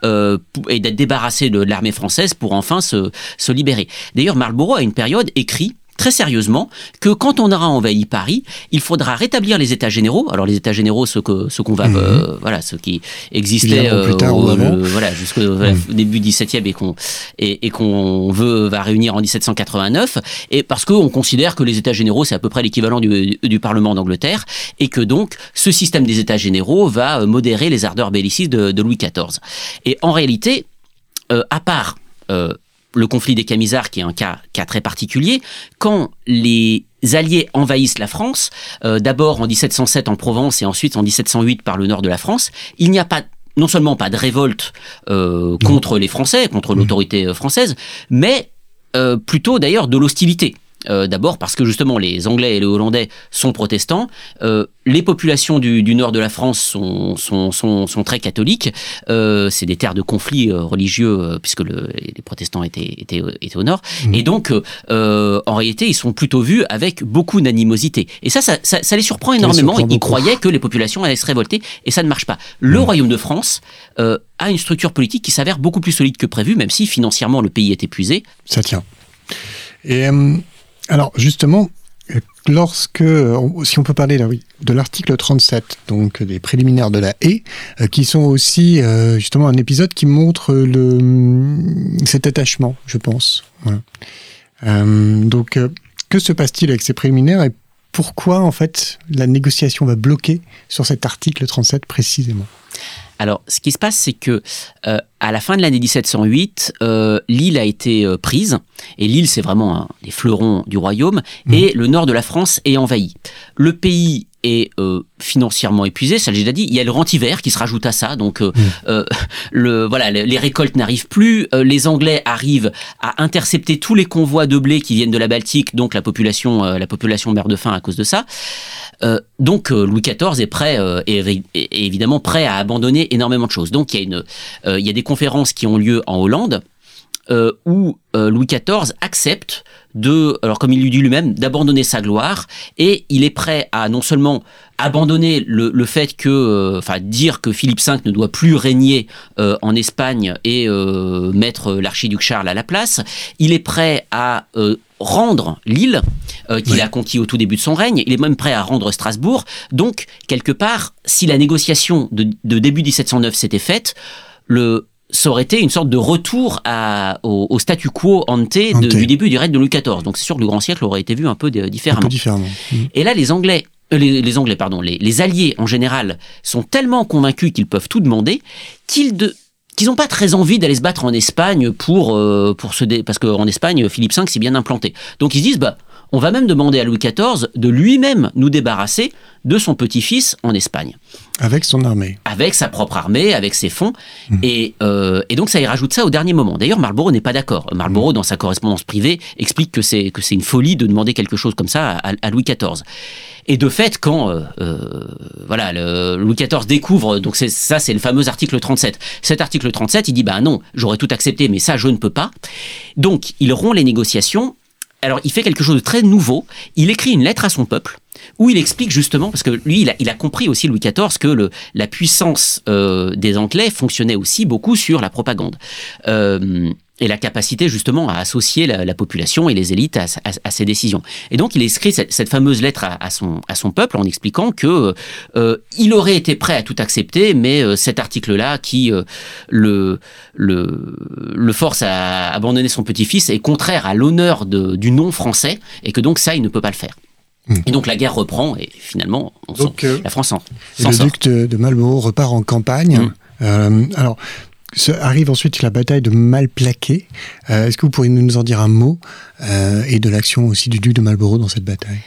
euh, et d'être débarrassées de l'armée française pour enfin se, se libérer. D'ailleurs, Marlborough, à une période, écrit très sérieusement que quand on aura envahi Paris, il faudra rétablir les États généraux. Alors les États généraux, ceux que ceux qu'on va, mmh. euh, voilà, ceux qui existaient euh, tard, au, le, voilà jusqu'au mmh. début 17e et qu'on et, et qu'on veut va réunir en 1789, et parce qu'on considère que les États généraux c'est à peu près l'équivalent du, du Parlement d'Angleterre et que donc ce système des États généraux va euh, modérer les ardeurs bellicistes de, de Louis XIV. Et en réalité, euh, à part euh, le conflit des Camisards, qui est un cas, cas très particulier, quand les Alliés envahissent la France, euh, d'abord en 1707 en Provence et ensuite en 1708 par le nord de la France, il n'y a pas non seulement pas de révolte euh, contre les Français, contre l'autorité euh, française, mais euh, plutôt d'ailleurs de l'hostilité. Euh, D'abord parce que justement les Anglais et les Hollandais sont protestants, euh, les populations du, du, nord de la France sont, sont, sont, sont très catholiques, euh, c'est des terres de conflits religieux puisque le, les protestants étaient, étaient, étaient au nord, mmh. et donc en réalité ils sont plutôt vus avec beaucoup d'animosité. Et ça ça, ça, ça, les surprend énormément, surprend ils croyaient que les populations allaient se révolter et ça ne marche pas. Le mmh. royaume de France a une structure politique qui s'avère beaucoup plus solide que prévu, même si financièrement le pays est épuisé. Ça tient. Et alors justement, lorsque, si on peut parler là, oui, de l'article 37, donc des préliminaires de la haie, euh, qui sont aussi euh, justement un épisode qui montre le, cet attachement, je pense. Euh, donc, euh, que se passe-t-il avec ces préliminaires et pourquoi en fait la négociation va bloquer sur cet article 37 précisément? Alors, ce qui se passe, c'est que euh, à la fin de l'année 1708, euh, l'île a été euh, prise, et l'île, c'est vraiment un des fleurons du royaume, mmh. et le nord de la France est envahi. Le pays est financièrement épuisé, ça j'ai déjà dit. Il y a le rent-hiver qui se rajoute à ça, donc mmh. le, voilà, les récoltes n'arrivent plus. les Anglais arrivent à intercepter tous les convois de blé qui viennent de la Baltique, donc la population, la population meurt de faim à cause de ça. Euh, donc euh, Louis XIV est prêt, euh, est, évidemment prêt à abandonner énormément de choses. Donc il y a, une, il y a des conférences qui ont lieu en Hollande où Louis XIV accepte de, alors comme il lui dit lui-même, d'abandonner sa gloire et il est prêt à non seulement abandonner le, fait que, enfin dire que Philippe V ne doit plus régner en Espagne et mettre l'archiduc Charles à la place, il est prêt à rendre l'île euh, qu'il a conquis au tout début de son règne. Il est même prêt à rendre Strasbourg. Donc, quelque part, si la négociation de, début 1709 s'était faite, le, ça aurait été une sorte de retour à, au, statu quo ante, du début du règne de Louis XIV. Donc c'est sûr que le grand siècle aurait été vu un peu différemment. Mmh. Et là, les Anglais, euh, les, Anglais, pardon, les, les, Alliés en général sont tellement convaincus qu'ils peuvent tout demander qu'ils de, qu'ils n'ont pas très envie d'aller se battre en Espagne pour, euh, pour se dé... parce qu'en Espagne, Philippe V s'est bien implanté. Donc ils se disent, bah, on va même demander à Louis XIV de lui-même nous débarrasser de son petit-fils en Espagne. Avec son armée. Avec sa propre armée, avec ses fonds. Mmh. Et, euh, et, donc ça y rajoute ça au dernier moment. D'ailleurs, Marlborough n'est pas d'accord. Marlborough, mmh. dans sa correspondance privée, explique que c'est que c'est une folie de demander quelque chose comme ça à, Louis XIV. Et de fait, quand euh, euh, voilà, le, Louis XIV découvre, donc c'est ça, c'est le fameux article 37. Cet article 37, il dit bah non, j'aurais tout accepté, mais ça, je ne peux pas. Donc, il rompt les négociations alors il fait quelque chose de très nouveau. Il écrit une lettre à son peuple où il explique justement, parce que lui, il a, compris aussi, Louis XIV, que le, la puissance euh, des Anglais fonctionnait aussi beaucoup sur la propagande. Euh, et la capacité justement à associer la, population et les élites à, ses décisions. Et donc il écrit cette, fameuse lettre à, son, à son peuple en expliquant que euh, il aurait été prêt à tout accepter, mais euh, cet article-là qui euh, le, le, le force à abandonner son petit-fils est contraire à l'honneur du nom français et que donc ça il ne peut pas le faire. Et donc la guerre reprend et finalement on la France en, Le duc de, Malmaux repart en campagne. Hmm. alors arrive ensuite la bataille de Malplaquet. Euh, est-ce que vous pourriez nous en dire un mot euh, et de l'action aussi du duc de Marlborough dans cette bataille?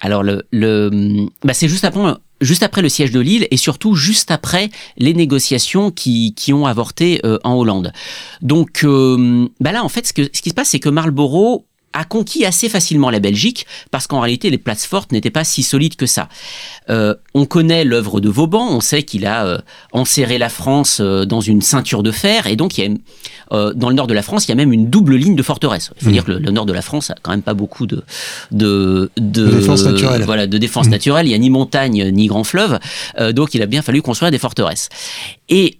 Alors le, le bah c'est juste après juste après le siège de Lille et surtout juste après les négociations qui, qui ont avorté euh, en Hollande. Donc bah là en fait ce, que, ce qui se passe c'est que Marlborough a conquis assez facilement la Belgique parce qu'en réalité les places fortes n'étaient pas si solides que ça. Euh, on connaît l'œuvre de Vauban, on sait qu'il a euh, enserré la France euh, dans une ceinture de fer et donc il y a, dans le nord de la France il y a même une double ligne de forteresse. Il faut mmh. dire que le, nord de la France a quand même pas beaucoup de de, de, défense naturelle. Voilà, de défense mmh. naturelle. Il y a ni montagne ni grand fleuve, donc il a bien fallu construire des forteresses. Et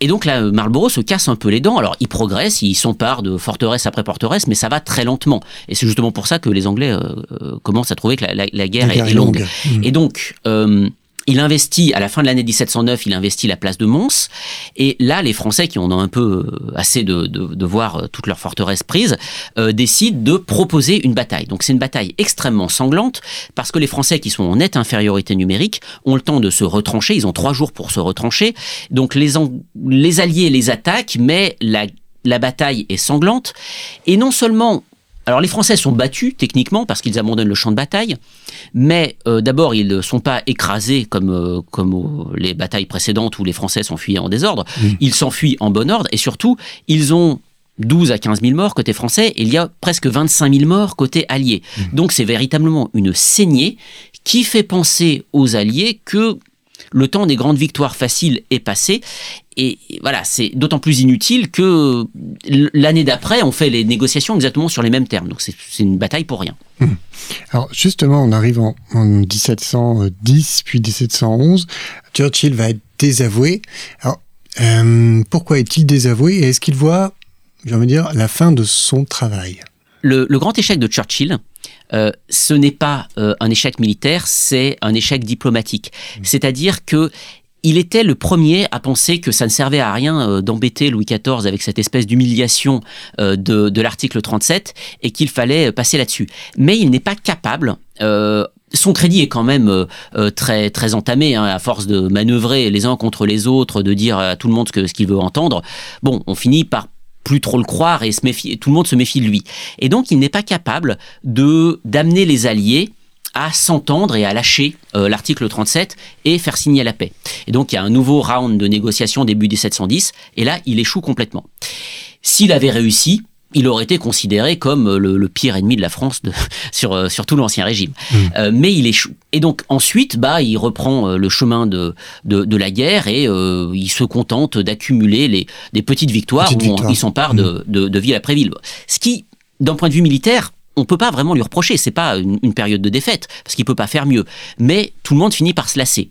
et donc là, Marlborough se casse un peu les dents. Alors, il progresse, il s'empare de forteresse après forteresse, mais ça va très lentement. Et c'est justement pour ça que les Anglais euh, euh, commencent à trouver que la, guerre, est, longue. Mmh. Et donc, euh, il investit, à la fin de l'année 1709, il investit la place de Mons. Et là, les Français, qui en ont un peu euh, assez de, de, voir euh, toute leur forteresse prise, euh, décident de proposer une bataille. Donc c'est une bataille extrêmement sanglante, parce que les Français, qui sont en nette infériorité numérique, ont le temps de se retrancher. Ils ont trois jours pour se retrancher. Donc les, les Alliés les attaquent, mais la la bataille est sanglante. Et non seulement alors les Français sont battus techniquement parce qu'ils abandonnent le champ de bataille, mais euh, d'abord ils ne sont pas écrasés comme, euh, comme les batailles précédentes où les Français s'enfuyaient en désordre, ils s'enfuient en bon ordre et surtout ils ont 12 à 15 000 morts côté français et il y a presque 25 000 morts côté alliés. Donc c'est véritablement une saignée qui fait penser aux alliés que le temps des grandes victoires faciles est passé. Et voilà, c'est d'autant plus inutile que l'année d'après, on fait les négociations exactement sur les mêmes termes. Donc c'est une bataille pour rien. Hum. Alors justement, on arrive en, 1710 puis 1711. Churchill va être désavoué. Alors euh, pourquoi est-il désavoué et est-ce qu'il voit, j'ai envie de dire, la fin de son travail? Le, grand échec de Churchill, euh, ce n'est pas euh, un échec militaire, c'est un échec diplomatique. Mmh. C'est-à-dire que il était le premier à penser que ça ne servait à rien euh, d'embêter Louis XIV avec cette espèce d'humiliation de, de l'article 37 et qu'il fallait passer là-dessus. Mais il n'est pas capable, son crédit est quand même très très entamé hein, à force de manœuvrer les uns contre les autres, de dire à tout le monde ce qu'il veut entendre. Bon, on finit par plus trop le croire et se méfier, tout le monde se méfie de lui. Et donc il n'est pas capable de d'amener les alliés à s'entendre et à lâcher euh, l'article 37 et faire signer la paix. Et donc il y a un nouveau round de négociations début des 710 et là il échoue complètement. S'il avait réussi, il aurait été considéré comme euh, le, pire ennemi de la France de, sur, euh, sur tout l'ancien régime. Mmh. Euh, mais il échoue. Et donc ensuite, bah, il reprend le chemin de, de, la guerre et il se contente d'accumuler les, des petites victoires où il s'empare de, mmh. de, de ville après ville. Ce qui, d'un point de vue militaire, on peut pas vraiment lui reprocher. C'est pas une, période de défaite parce qu'il peut pas faire mieux. Mais tout le monde finit par se lasser.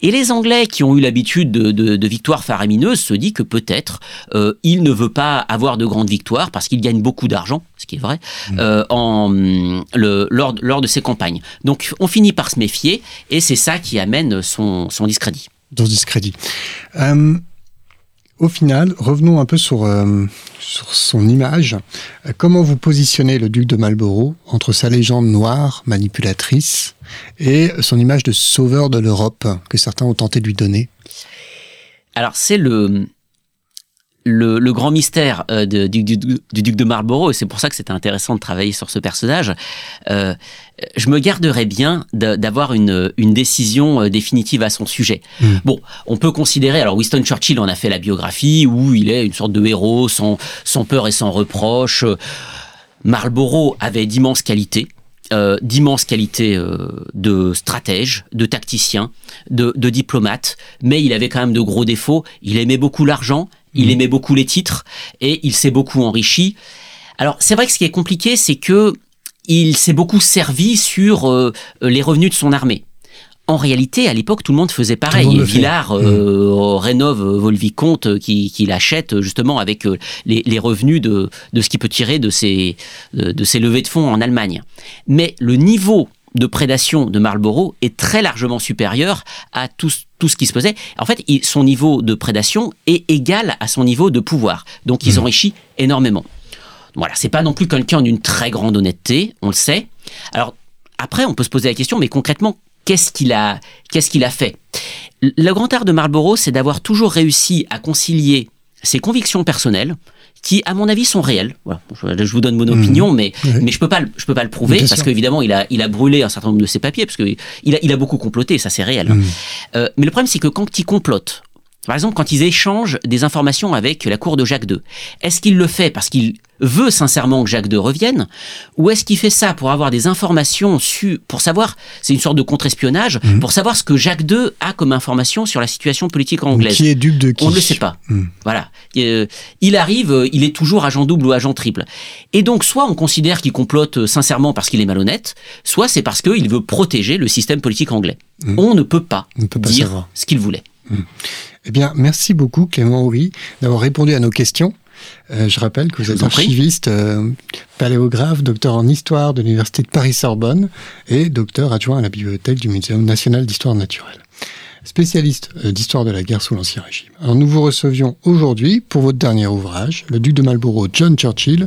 Et les Anglais qui ont eu l'habitude de, victoires faramineuses se disent que peut-être euh, il ne veut pas avoir de grandes victoires parce qu'il gagne beaucoup d'argent, ce qui est vrai, mm. euh, en, le, lors, lors, de ses campagnes. Donc on finit par se méfier et c'est ça qui amène son, son discrédit. Dans discrédit. Euh, au final, revenons un peu sur, euh, son image. Comment vous positionnez le duc de Marlborough entre sa légende noire, manipulatrice, et son image de sauveur de l'Europe que certains ont tenté de lui donner? Alors c'est le, le, grand mystère euh, du, duc de Marlborough, et c'est pour ça que c'était intéressant de travailler sur ce personnage, euh, je me garderais bien d'avoir une, décision euh, définitive à son sujet. Hmm. Bon, on peut considérer, alors Winston Churchill en a fait la biographie, où il est une sorte de héros sans, peur et sans reproche. Marlborough avait d'immenses qualités. d'immenses qualités de stratège, de tacticien, de, de, diplomate, mais il avait quand même de gros défauts. Il aimait beaucoup l'argent, il mhm. aimait beaucoup les titres et il s'est beaucoup enrichi. Alors c'est vrai que ce qui est compliqué, c'est que il s'est beaucoup servi sur euh, les revenus de son armée. En réalité, à l'époque, tout le monde faisait pareil. Villard euh, mhm. rénove Volvicomte qui, qui l'achète justement avec euh, les, revenus de, de, ce qu'il peut tirer de ses, de ses levées de fonds en Allemagne. Mais le niveau de prédation de Marlborough est très largement supérieur à tout, tout ce qui se faisait. En fait, son niveau de prédation est égal à son niveau de pouvoir. Donc, ils mmh. enrichissent énormément. Voilà, c'est pas non plus quelqu'un d'une très grande honnêteté, on le sait. Alors, après, on peut se poser la question, mais concrètement, qu'est-ce qu'il a, qu'est-ce qu'il a fait? Le grand art de Marlborough, c'est d'avoir toujours réussi à concilier ses convictions personnelles, qui, à mon avis, sont réels. Voilà. Je vous donne mon opinion, mmh. mais, mais je peux pas, je peux pas le prouver parce qu'évidemment, il a, il a brûlé un certain nombre de ses papiers parce qu'il a, il a beaucoup comploté, ça c'est réel. Mmh. Euh, mais le problème, c'est que quand il complote, par exemple, quand ils échangent des informations avec la cour de Jacques II, est-ce qu'il le fait parce qu'il veut sincèrement que Jacques II revienne ou est-ce qu'il fait ça pour avoir des informations su pour savoir c'est une sorte de contre-espionnage mhm. pour savoir ce que Jacques II a comme information sur la situation politique anglaise? Qui est dupe de qui? On ne le sait pas. Mhm. voilà. Euh, il arrive euh, il est toujours agent double ou agent triple. Et donc soit on considère qu'il complote euh, sincèrement parce qu'il est malhonnête soit c'est parce qu'il veut protéger le système politique anglais. Mhm. on ne peut pas, dire ce qu'il voulait eh bien, merci beaucoup Clément Houry d'avoir répondu à nos questions. Euh, je rappelle que vous êtes archiviste, euh, paléographe, docteur en histoire de l'Université de Paris-Sorbonne et docteur adjoint à la bibliothèque du Muséum national d'histoire naturelle. Spécialiste euh, d'histoire de la guerre sous l'Ancien Régime. Alors nous vous recevions aujourd'hui pour votre dernier ouvrage, Le duc de Marlborough, John Churchill,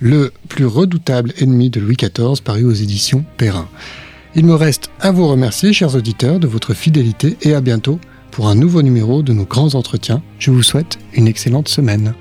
le plus redoutable ennemi de Louis XIV, paru aux éditions Perrin. Il me reste à vous remercier, chers auditeurs, de votre fidélité et à bientôt pour un nouveau numéro de nos grands entretiens. Je vous souhaite une excellente semaine.